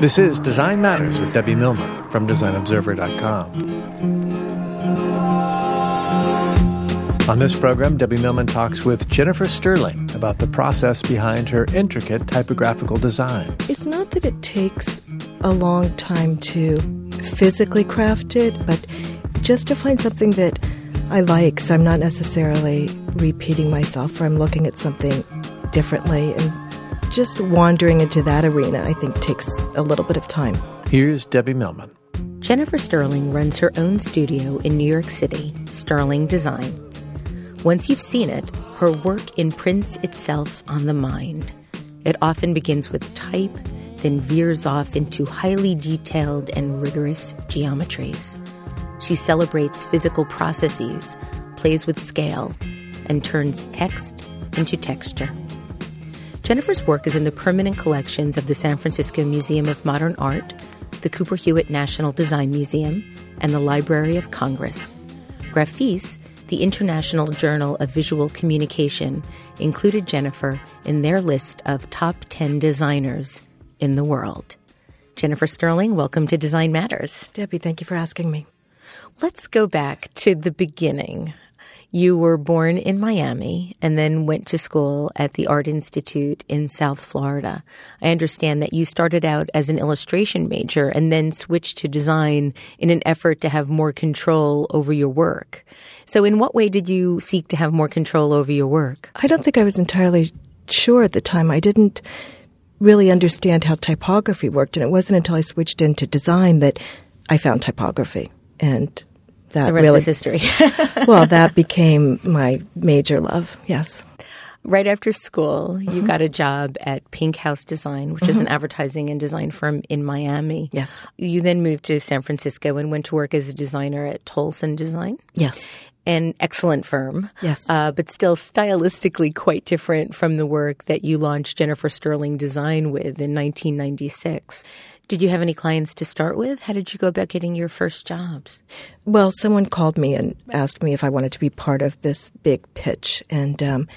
This is Design Matters with Debbie Millman from DesignObserver.com. On this program, Debbie Millman talks with Jennifer Sterling about the process behind her intricate typographical designs. It's not that it takes a long time to physically craft it, but just to find something that I like, so I'm not necessarily repeating myself or I'm looking at something differently. And just wandering into that arena, I think, takes a little bit of time. Here's Debbie Millman. Jennifer Sterling runs her own studio in New York City, Sterling Design. Once you've seen it, her work imprints itself on the mind. It often begins with type, then veers off into highly detailed and rigorous geometries. She celebrates physical processes, plays with scale, and turns text into texture. Jennifer's work is in the permanent collections of the San Francisco Museum of Modern Art, the Cooper Hewitt National Design Museum, and the Library of Congress. Graphis, the International Journal of Visual Communication, included Jennifer in their list of top 10 designers in the world. Jennifer Sterling, welcome to Design Matters. Debbie, thank you for asking me. Let's go back to the beginning. You were born in Miami and then went to school at the Art Institute in South Florida. I understand that you started out as an illustration major and then switched to design in an effort to have more control over your work. So, in what way did you seek to have more control over your work? I don't think I was entirely sure at the time. I didn't really understand how typography worked, and it wasn't until I switched into design that I found typography and that the rest really, is history. well, that became my major love. Yes. Right after school, you mm-hmm. got a job at Pink House Design, which mm-hmm. is an advertising and design firm in Miami. Yes. You then moved to San Francisco and went to work as a designer at Tolleson Design. Yes. An excellent firm. Yes. Uh, but still stylistically quite different from the work that you launched Jennifer Sterling Design with in 1996. Did you have any clients to start with? How did you go about getting your first jobs? Well, someone called me and asked me if I wanted to be part of this big pitch, and um,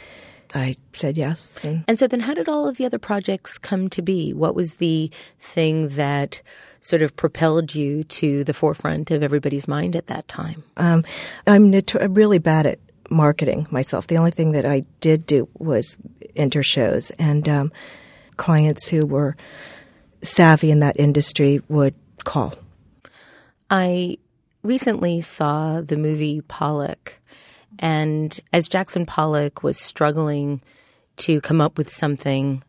I said yes. And, and so then, how did all of the other projects come to be? What was the thing that sort of propelled you to the forefront of everybody's mind at that time? Um, I'm notor- really bad at marketing myself. The only thing that I did do was enter shows, and um, clients who were savvy in that industry would call. I recently saw the movie Pollock, and as Jackson Pollock was struggling to come up with something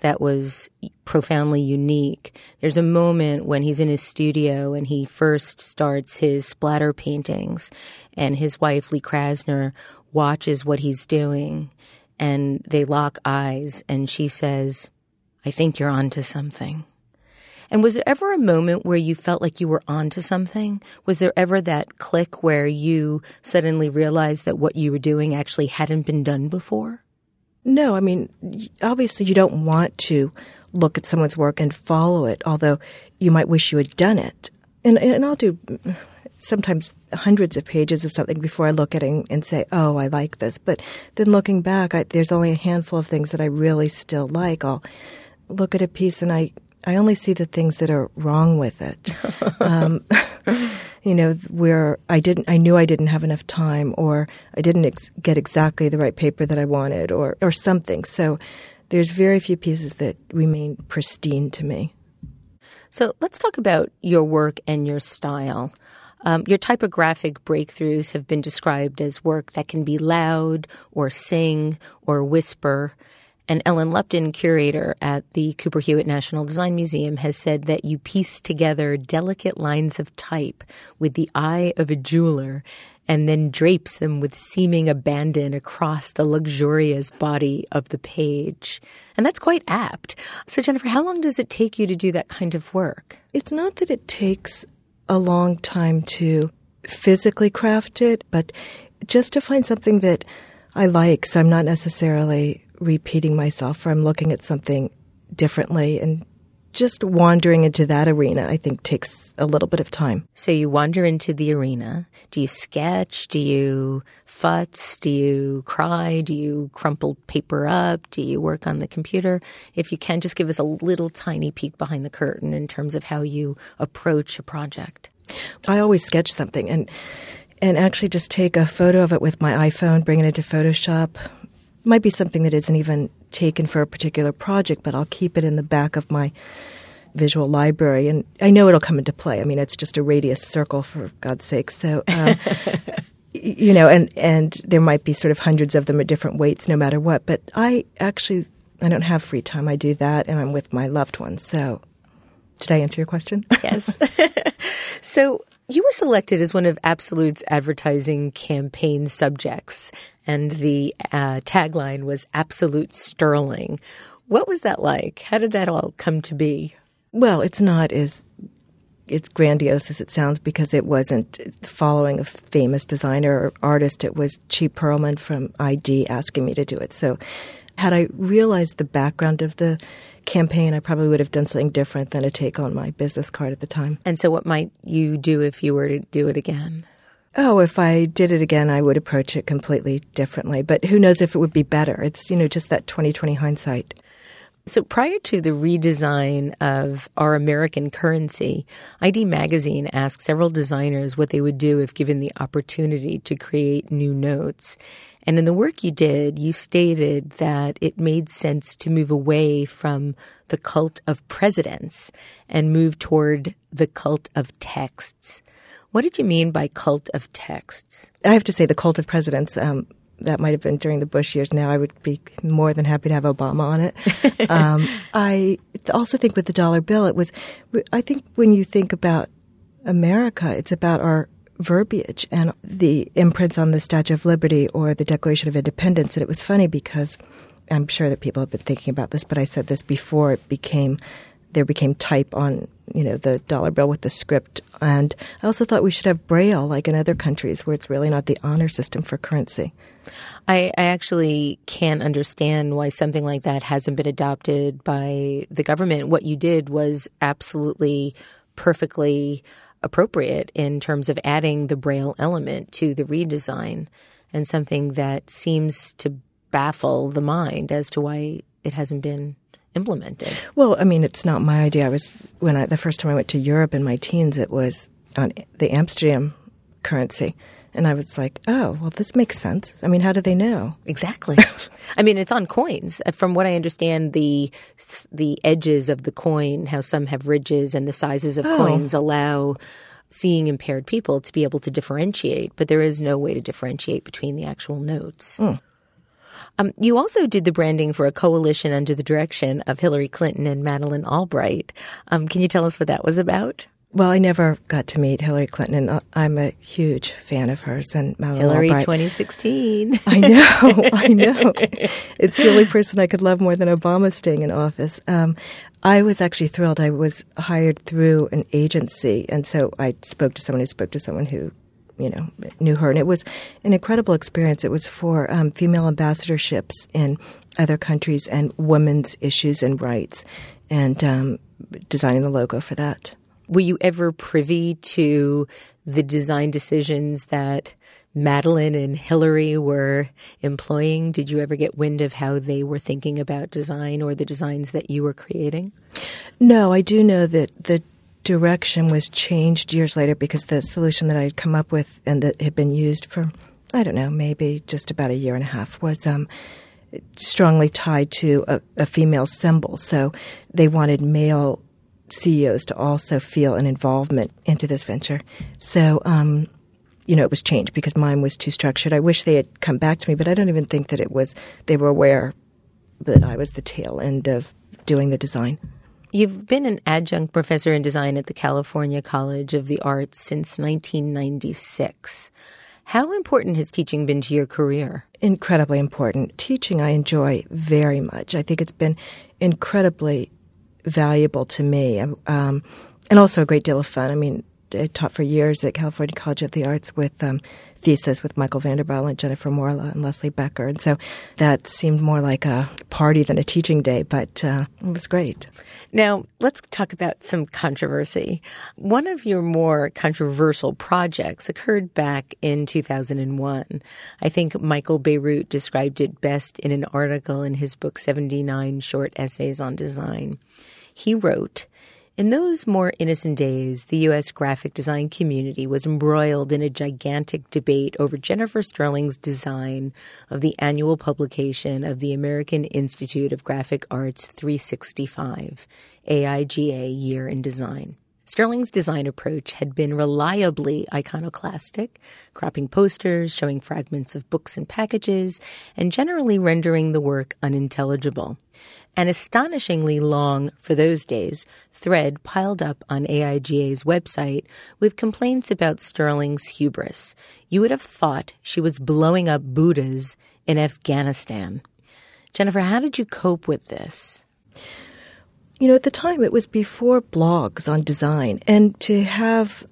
that was profoundly unique. There's a moment when he's in his studio and he first starts his splatter paintings, and his wife, Lee Krasner, watches what he's doing, and they lock eyes, and she says, I think you're onto something. And was there ever a moment where you felt like you were onto something? Was there ever that click where you suddenly realized that what you were doing actually hadn't been done before? No, I mean, obviously you don't want to look at someone's work and follow it, although you might wish you had done it. And, and I'll do mm, sometimes hundreds of pages of something before I look at it and say, oh, I like this. But then looking back, I, there's only a handful of things that I really still like. I'll look at a piece and I I only see the things that are wrong with it. um, you know, where I didn't, I knew I didn't have enough time, or I didn't ex- get exactly the right paper that I wanted, or or something. So there's very few pieces that remain pristine to me. So let's talk about your work and your style. Um, your typographic breakthroughs have been described as work that can be loud or sing or whisper. And Ellen Lupton, curator at the Cooper Hewitt National Design Museum, has said that you piece together delicate lines of type with the eye of a jeweler and then drapes them with seeming abandon across the luxurious body of the page. And that's quite apt. So, Jennifer, how long does it take you to do that kind of work? It's not that it takes a long time to physically craft it, but just to find something that I like. So I'm not necessarily repeating myself or I'm looking at something differently and just wandering into that arena, I think, takes a little bit of time. So you wander into the arena. Do you sketch? Do you futz? Do you cry? Do you crumple paper up? Do you work on the computer? If you can, just give us a little tiny peek behind the curtain in terms of how you approach a project. I always sketch something and and actually just take a photo of it with my iPhone, bring it into Photoshop. Might be something that isn't even taken for a particular project, but I'll keep it in the back of my visual library, and I know it'll come into play. I mean, it's just a radius circle for God's sake. So, um, you know, and and there might be sort of hundreds of them at different weights, no matter what. But I actually I don't have free time. I do that, and I'm with my loved ones. So, did I answer your question? Yes. so you were selected as one of Absolut's advertising campaign subjects, and the uh, tagline was Absolut Sterling. What was that like? How did that all come to be? Well, it's not as it's grandiose as it sounds because it wasn't following a famous designer or artist. It was Chee Pearlman from ID asking me to do it. So, had I realized the background of the campaign, I probably would have done something different than a take on my business card at the time. And so, what might you do if you were to do it again? Oh, if I did it again, I would approach it completely differently. But who knows if it would be better? It's, you know, just that 2020 hindsight. So prior to the redesign of our American currency, ID Magazine asked several designers what they would do if given the opportunity to create new notes. And in the work you did, you stated that it made sense to move away from the cult of presidents and move toward the cult of texts. What did you mean by cult of texts? I have to say, the cult of presidents. Um, that might have been during the Bush years. Now I would be more than happy to have Obama on it. um, I also think with the dollar bill, it was. I think when you think about America, it's about our verbiage and the imprints on the Statue of Liberty or the Declaration of Independence. And it was funny because I'm sure that people have been thinking about this, but I said this before it became there became type on you know the dollar bill with the script. And i also thought we should have braille like in other countries where it's really not the honor system for currency. I, I actually can't understand why something like that hasn't been adopted by the government. What you did was absolutely perfectly appropriate in terms of adding the braille element to the redesign and something that seems to baffle the mind as to why it hasn't been implemented. Well, I mean, it's not my idea. I was when I the first time I went to Europe in my teens, it was on the Amsterdam currency. And I was like, oh, well, this makes sense. I mean, how do they know? Exactly. I mean, it's on coins. Uh, from what I understand, the the edges of the coin, how some have ridges, and the sizes of oh. coins allow seeing impaired people to be able to differentiate. But there is no way to differentiate between the actual notes. Mm. Um, you also did the branding for a coalition under the direction of Hillary Clinton and Madeleine Albright. Um, can you tell us what that was about? Well, I never got to meet Hillary Clinton, and uh, I'm a huge fan of hers. And Madeleine Hillary Albright. 2016. I know, I know. It's the only person I could love more than Obama staying in office. Um, I was actually thrilled. I was hired through an agency, and so I spoke to someone who spoke to someone who you know, knew her. And it was an incredible experience. It was for um, female ambassadorships in other countries and women's issues and rights, and um, designing the logo for that. Were you ever privy to the design decisions that Madeleine and Hillary were employing? Did you ever get wind of how they were thinking about design or the designs that you were creating? No, I do know that the direction was changed years later because the solution that I had come up with and that had been used for, I don't know, maybe just about a year and a half was um, strongly tied to a, a female symbol. So they wanted male CEOs to also feel an involvement into this venture. So, um, you know, it was changed because mine was too structured. I wish they had come back to me, but I don't even think that it was, they were aware that I was the tail end of doing the design. You've been an adjunct professor in design at the California College of the Arts since 1996. How important has teaching been to your career? Incredibly important. Teaching I enjoy very much. I think it's been incredibly valuable to me um, and also a great deal of fun. I mean, I taught for years at California College of the Arts with um, thesis with Michael Vanderbyl and Jennifer Morla and Leslie Becker. And so that seemed more like a party than a teaching day, but uh, it was great. Now, let's talk about some controversy. One of your more controversial projects occurred back in 2001. I think Michael Bierut described it best in an article in his book, 79 Short Essays on Design. He wrote, in those more innocent days, the U.S. graphic design community was embroiled in a gigantic debate over Jennifer Sterling's design of the annual publication of the American Institute of Graphic Arts 365, AIGA Year in Design. Sterling's design approach had been reliably iconoclastic, cropping posters, showing fragments of books and packages, and generally rendering the work unintelligible an astonishingly long, for those days, thread piled up on AIGA's website with complaints about Sterling's hubris. You would have thought she was blowing up Buddhas in Afghanistan. Jennifer, how did you cope with this? You know, at the time, it was before blogs on design, and to have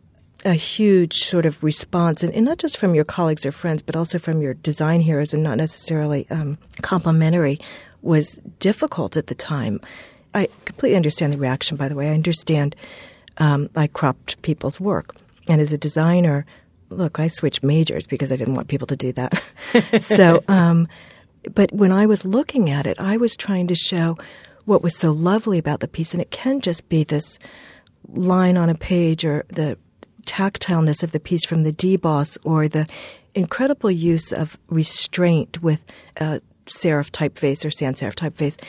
a huge sort of response, and, and, not just from your colleagues or friends, but also from your design heroes, and not necessarily um, complimentary was difficult at the time. I completely understand the reaction, by the way. I understand um, I cropped people's work. And as a designer, look, I switched majors because I didn't want people to do that. so, um, but when I was looking at it, I was trying to show what was so lovely about the piece. And it can just be this line on a page or the tactileness of the piece from the deboss or the incredible use of restraint with uh, serif typeface or sans serif typeface.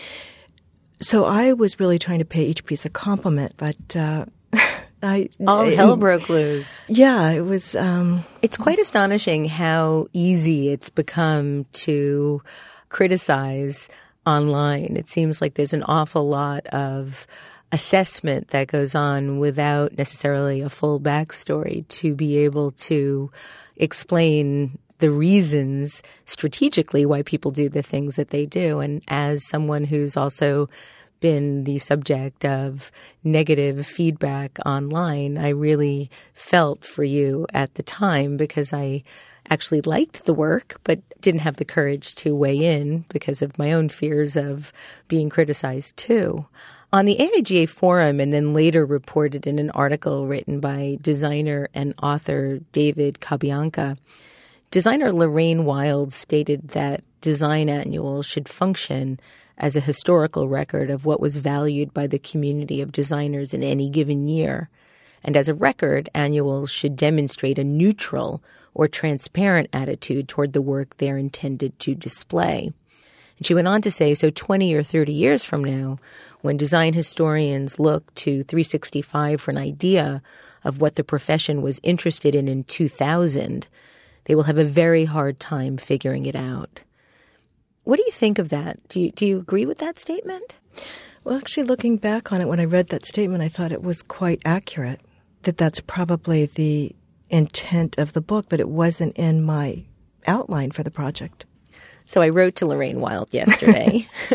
So I was really trying to pay each piece a compliment, but uh, I all hell broke loose. Yeah, it was. Um, it's quite astonishing how easy it's become to criticize online. It seems like there's an awful lot of assessment that goes on without necessarily a full backstory to be able to explain the reasons strategically why people do the things that they do. And as someone who's also been the subject of negative feedback online, I really felt for you at the time because I actually liked the work, but didn't have the courage to weigh in because of my own fears of being criticized too. On the AIGA forum, and then later reported in an article written by designer and author David Cabianca, Designer Lorraine Wild stated that design annuals should function as a historical record of what was valued by the community of designers in any given year. And as a record, annuals should demonstrate a neutral or transparent attitude toward the work they're intended to display. And she went on to say so 20 or 30 years from now, when design historians look to 365 for an idea of what the profession was interested in in 2000, they will have a very hard time figuring it out. What do you think of that? Do you, do you agree with that statement? Well, actually, looking back on it, when I read that statement, I thought it was quite accurate. That that's probably the intent of the book, but it wasn't in my outline for the project. So I wrote to Lorraine Wild yesterday.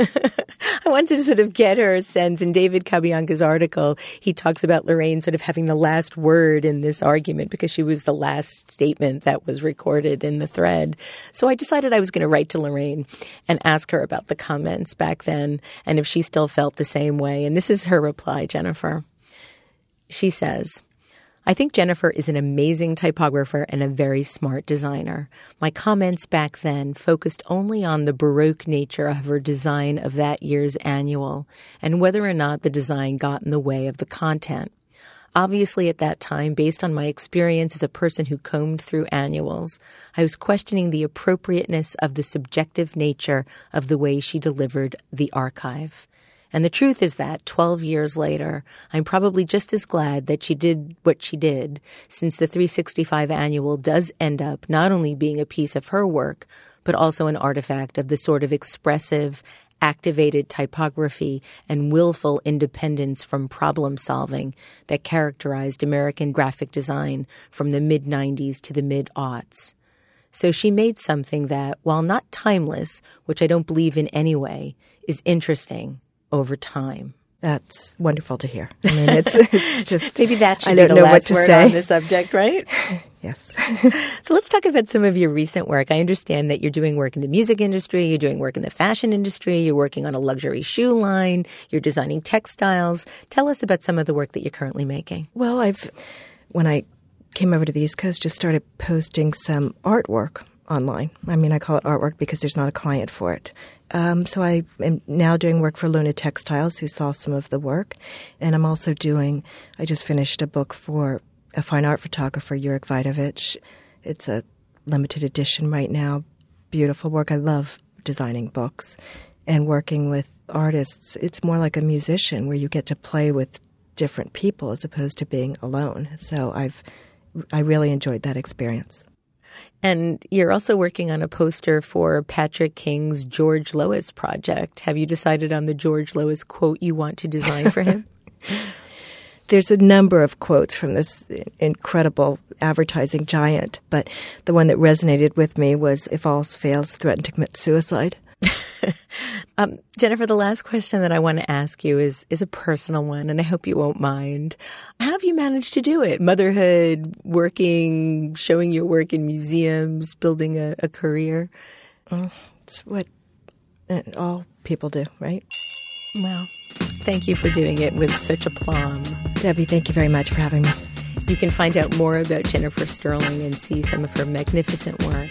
I wanted to sort of get her sense. In David Cabianca's article, he talks about Lorraine sort of having the last word in this argument because she was the last statement that was recorded in the thread. So I decided I was going to write to Lorraine and ask her about the comments back then and if she still felt the same way. And this is her reply, Jennifer. She says, I think Jennifer is an amazing typographer and a very smart designer. My comments back then focused only on the Baroque nature of her design of that year's annual and whether or not the design got in the way of the content. Obviously, at that time, based on my experience as a person who combed through annuals, I was questioning the appropriateness of the subjective nature of the way she delivered the archive. And the truth is that 12 years later, I'm probably just as glad that she did what she did, since the 365 annual does end up not only being a piece of her work, but also an artifact of the sort of expressive, activated typography and willful independence from problem solving that characterized American graphic design from the mid 90s to the mid aughts. So she made something that, while not timeless, which I don't believe in anyway, is interesting over time. that's wonderful to hear. I mean, it's it's just maybe that should I don't the know last what to word say. on the subject, right? yes. so let's talk about some of your recent work. I understand that you're doing work in the music industry, you're doing work in the fashion industry, you're working on a luxury shoe line, you're designing textiles. Tell us about some of the work that you're currently making. Well, I've when I came over to the East Coast, just started posting some artwork online. I mean, I call it artwork because there's not a client for it. Um, so I am now doing work for Luna Textiles, who saw some of the work, and I'm also doing. I just finished a book for a fine art photographer, Yurik Vidovich. It's a limited edition right now. Beautiful work. I love designing books and working with artists. It's more like a musician where you get to play with different people as opposed to being alone. So I've I really enjoyed that experience. And you're also working on a poster for Patrick King's George Lois project. Have you decided on the George Lois quote you want to design for him? There's a number of quotes from this incredible advertising giant, but the one that resonated with me was if all fails, threaten to commit suicide. um, Jennifer, the last question that I want to ask you is is a personal one, and I hope you won't mind. How have you managed to do it? Motherhood, working, showing your work in museums, building a, a career. Oh, it's what uh, all people do, right? Well, thank you for doing it with such aplomb. Debbie, thank you very much for having me. You can find out more about Jennifer Sterling and see some of her magnificent work